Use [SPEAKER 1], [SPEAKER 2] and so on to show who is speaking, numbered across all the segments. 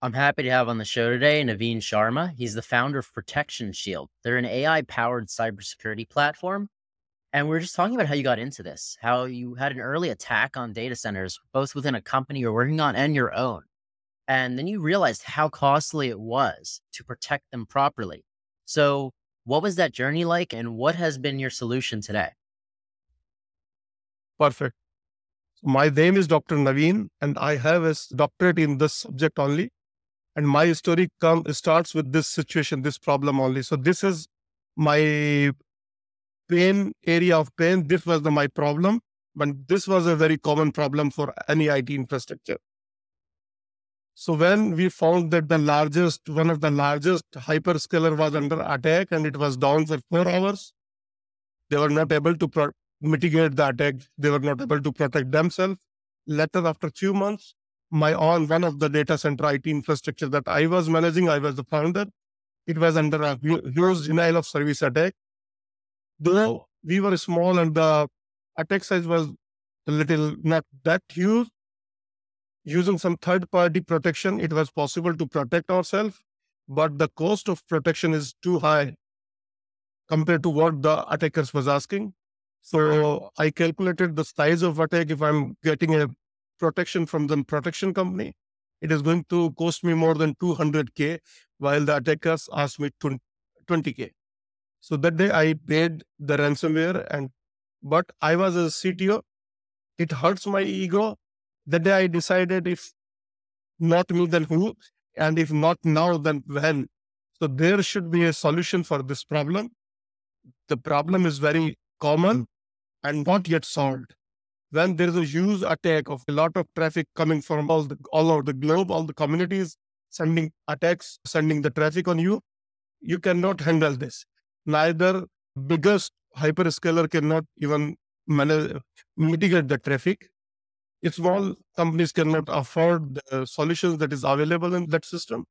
[SPEAKER 1] I'm happy to have on the show today Naveen Sharma. He's the founder of Protection Shield. They're an AI powered cybersecurity platform. And we are just talking about how you got into this, how you had an early attack on data centers, both within a company you're working on and your own. And then you realized how costly it was to protect them properly. So, what was that journey like, and what has been your solution today?
[SPEAKER 2] Perfect. My name is Dr. Naveen, and I have a doctorate in this subject only and my story come starts with this situation this problem only. So this is my pain area of pain. This was the, my problem. But this was a very common problem for any it infrastructure. So when we found that the largest one of the largest hyperscaler was under attack and it was down for 4 hours they were not able to pro- mitigate the attack. They were not able to protect themselves. Later after few months my own one of the data center IT infrastructure that I was managing. I was the founder. It was under a huge denial of service attack. Though oh. we were small and the attack size was a little not that huge, using some third party protection, it was possible to protect ourselves. But the cost of protection is too high compared to what the attackers was asking. So I calculated the size of attack if I'm getting a protection from the protection company, it is going to cost me more than 200K, while the attackers asked me 20K. So that day I paid the ransomware, and but I was a CTO. It hurts my ego. That day I decided if not me, then who? And if not now, then when? So there should be a solution for this problem. The problem is very common and not yet solved when there is a huge attack of a lot of traffic coming from all the all over the globe, all the communities sending attacks, sending the traffic on you, you cannot handle this. Neither biggest hyperscaler cannot even manage, mitigate the traffic. Small companies cannot afford the solutions that is available in that system.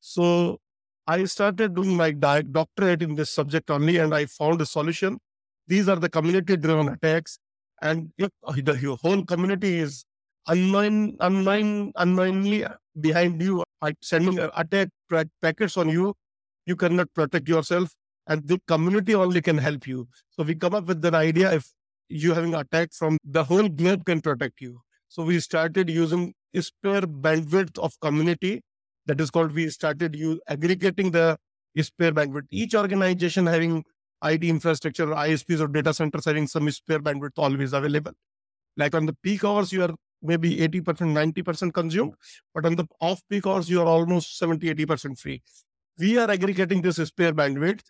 [SPEAKER 2] So I started doing my doctorate in this subject only, and I found a solution. These are the community-driven attacks and if the whole community is unknown, unknown, unknowingly behind you, uh, sending attack packets on you, you cannot protect yourself, and the community only can help you. So we come up with an idea if you having attack from the whole globe can protect you. So we started using spare bandwidth of community. That is called. We started use aggregating the spare bandwidth. Each organization having IT infrastructure, ISPs or data centers having some spare bandwidth always available. Like on the peak hours, you are maybe 80%, 90% consumed, but on the off peak hours, you are almost 70, 80% free. We are aggregating this spare bandwidth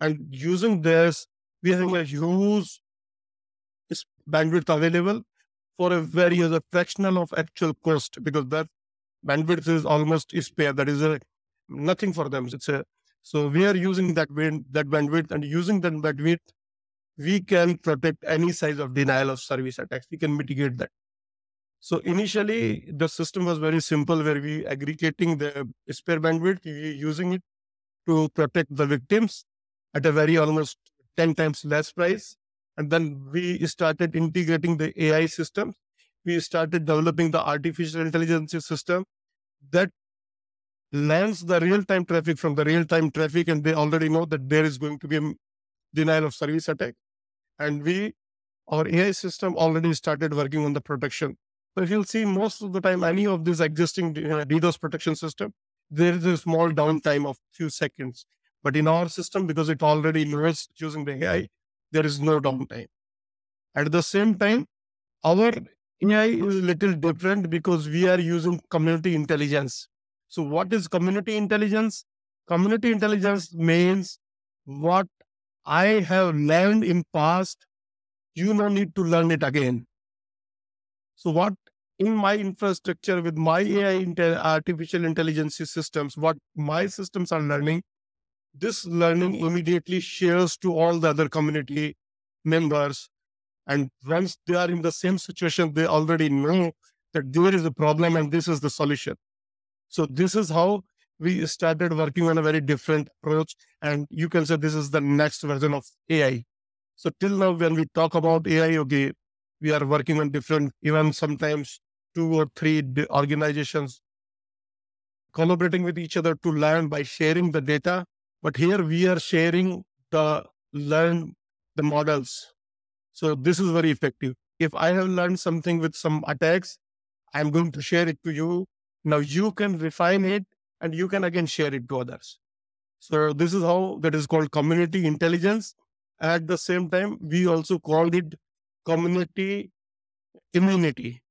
[SPEAKER 2] and using this, we having a huge bandwidth available for a very a fractional of actual cost because that bandwidth is almost spare. That is a, nothing for them. It's a so we are using that wind, that bandwidth, and using that bandwidth, we can protect any size of denial of service attacks. We can mitigate that. So initially, the system was very simple, where we aggregating the spare bandwidth, we using it to protect the victims at a very almost 10 times less price. And then we started integrating the AI systems. We started developing the artificial intelligence system that lands the real time traffic from the real time traffic, and they already know that there is going to be a denial of service attack. And we, our AI system already started working on the protection. So if you'll see most of the time, any of this existing DDoS protection system, there is a small downtime of few seconds. But in our system, because it already knows using the AI, there is no downtime. At the same time, our AI is a little different because we are using community intelligence. So, what is community intelligence? Community intelligence means what I have learned in past, you no need to learn it again. So, what in my infrastructure with my AI artificial intelligence systems, what my systems are learning, this learning immediately shares to all the other community members. And once they are in the same situation, they already know that there is a problem and this is the solution. So this is how we started working on a very different approach. And you can say this is the next version of AI. So till now, when we talk about AI, okay, we are working on different, even sometimes two or three organizations collaborating with each other to learn by sharing the data. But here we are sharing the learn the models. So this is very effective. If I have learned something with some attacks, I'm going to share it to you. Now you can refine it and you can again share it to others. So this is how that is called community intelligence. At the same time, we also called it community immunity.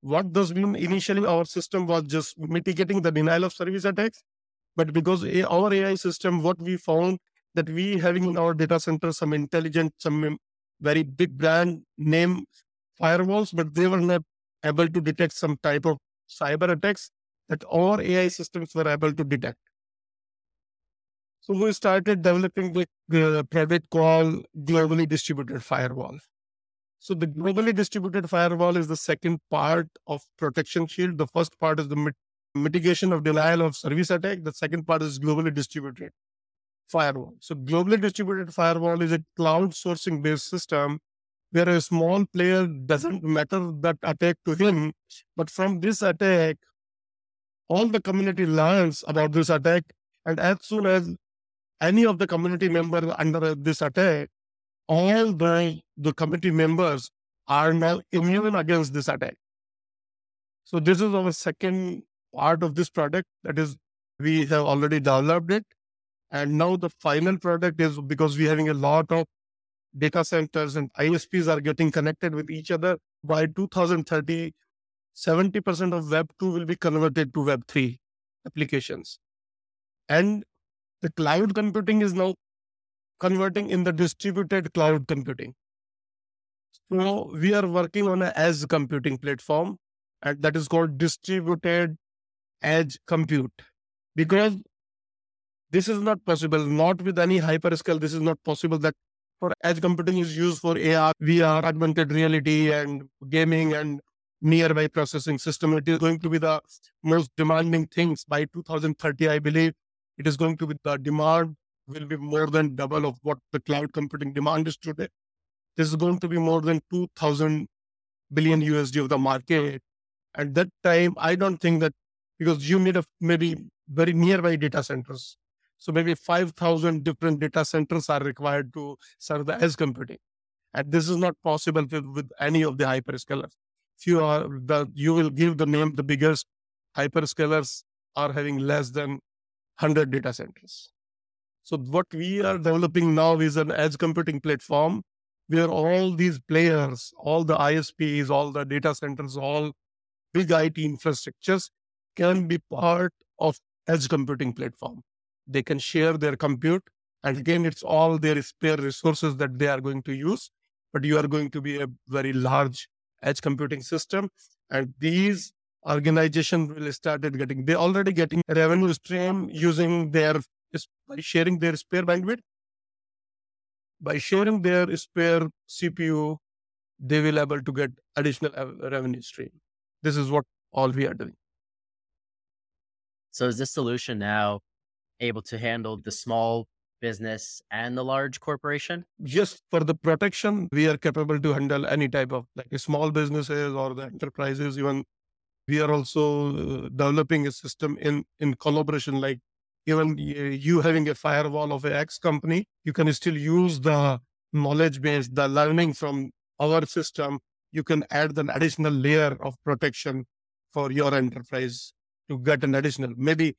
[SPEAKER 2] What does mean? Initially, our system was just mitigating the denial of service attacks. But because our AI system, what we found that we having in our data center some intelligent, some um, very big brand name firewalls, but they were not able to detect some type of cyber attacks that our AI systems were able to detect. So we started developing the private call globally distributed firewall. So the globally distributed firewall is the second part of protection shield. The first part is the mit- mitigation of denial of service attack. The second part is globally distributed firewall. So globally distributed firewall is a cloud sourcing based system where a small player doesn't matter that attack to him, but from this attack, all the community learns about this attack. And as soon as any of the community member under this attack, all the, the committee members are now immune against this attack. So this is our second part of this product. That is, we have already developed it. And now the final product is because we're having a lot of data centers and ISPs are getting connected with each other. By 2030, 70% of Web 2 will be converted to Web 3 applications. And the cloud computing is now converting in the distributed cloud computing. So we are working on an edge computing platform, and that is called distributed edge compute. Because this is not possible, not with any hyperscale, this is not possible that for edge computing is used for AR, VR, augmented reality, and gaming and nearby processing system. It is going to be the most demanding things by 2030, I believe. It is going to be the demand will be more than double of what the cloud computing demand is today. This is going to be more than 2000 billion USD of the market. At that time, I don't think that because you need a maybe very nearby data centers. So maybe 5,000 different data centers are required to serve the edge computing. And this is not possible with, with any of the hyperscalers. If you are the, you will give the name, the biggest hyperscalers are having less than 100 data centers. So what we are developing now is an edge computing platform where all these players, all the ISPs, all the data centers, all big IT infrastructures can be part of edge computing platform. They can share their compute. And again, it's all their spare resources that they are going to use. But you are going to be a very large edge computing system. And these organizations will started getting, they already getting revenue stream using their by sharing their spare bandwidth. By sharing their spare CPU, they will able to get additional revenue stream. This is what all we are doing.
[SPEAKER 1] So is this solution now able to handle the small business and the large corporation?
[SPEAKER 2] Just for the protection, we are capable to handle any type of like small businesses or the enterprises. Even we are also uh, developing a system in in collaboration, like even you having a firewall of a X company, you can still use the knowledge base, the learning from our system. You can add an additional layer of protection for your enterprise to get an additional, maybe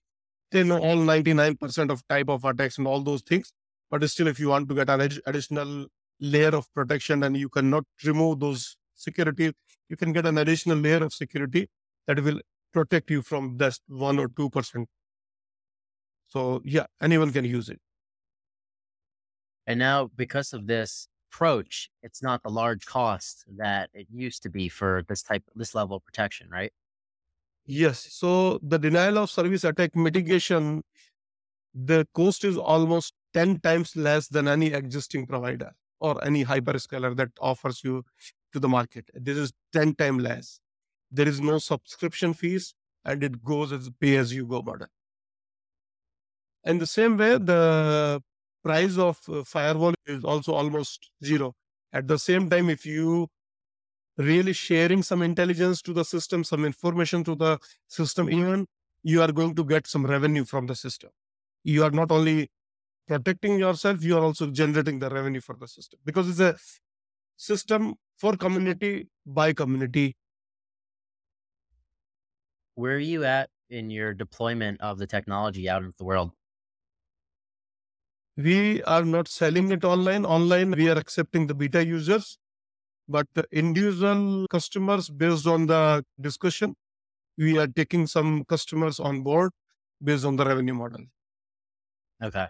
[SPEAKER 2] they know all 99% of type of attacks and all those things. But still, if you want to get an additional layer of protection and you cannot remove those security, you can get an additional layer of security that will protect you from just one or 2% so yeah, anyone can use it.
[SPEAKER 1] And now because of this approach, it's not the large cost that it used to be for this type this level of protection, right?
[SPEAKER 2] Yes. So the denial of service attack mitigation, the cost is almost 10 times less than any existing provider or any hyperscaler that offers you to the market. This is 10 times less. There is no subscription fees and it goes as pay as you go model. In the same way, the price of uh, firewall is also almost zero. At the same time, if you really sharing some intelligence to the system, some information to the system, mm-hmm. even you are going to get some revenue from the system. You are not only protecting yourself, you are also generating the revenue for the system because it's a system for community by community.
[SPEAKER 1] Where are you at in your deployment of the technology out into the world?
[SPEAKER 2] We are not selling it online. Online, we are accepting the beta users, but the individual customers, based on the discussion, we are taking some customers on board based on the revenue model.
[SPEAKER 1] Okay.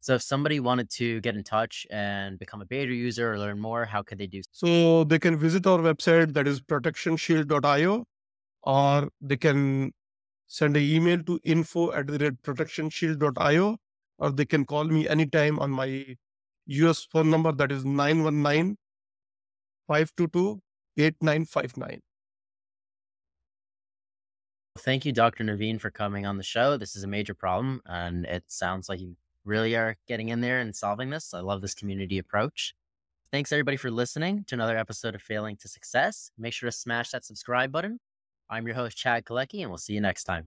[SPEAKER 1] So if somebody wanted to get in touch and become a beta user or learn more, how could they do
[SPEAKER 2] so? So they can visit our website that is protectionshield.io or they can send an email to info at the rate protectionshield.io or they can call me anytime on my US phone number that is 919 522 8959.
[SPEAKER 1] Thank you, Dr. Naveen, for coming on the show. This is a major problem, and it sounds like you really are getting in there and solving this. I love this community approach. Thanks, everybody, for listening to another episode of Failing to Success. Make sure to smash that subscribe button. I'm your host, Chad Kalecki, and we'll see you next time.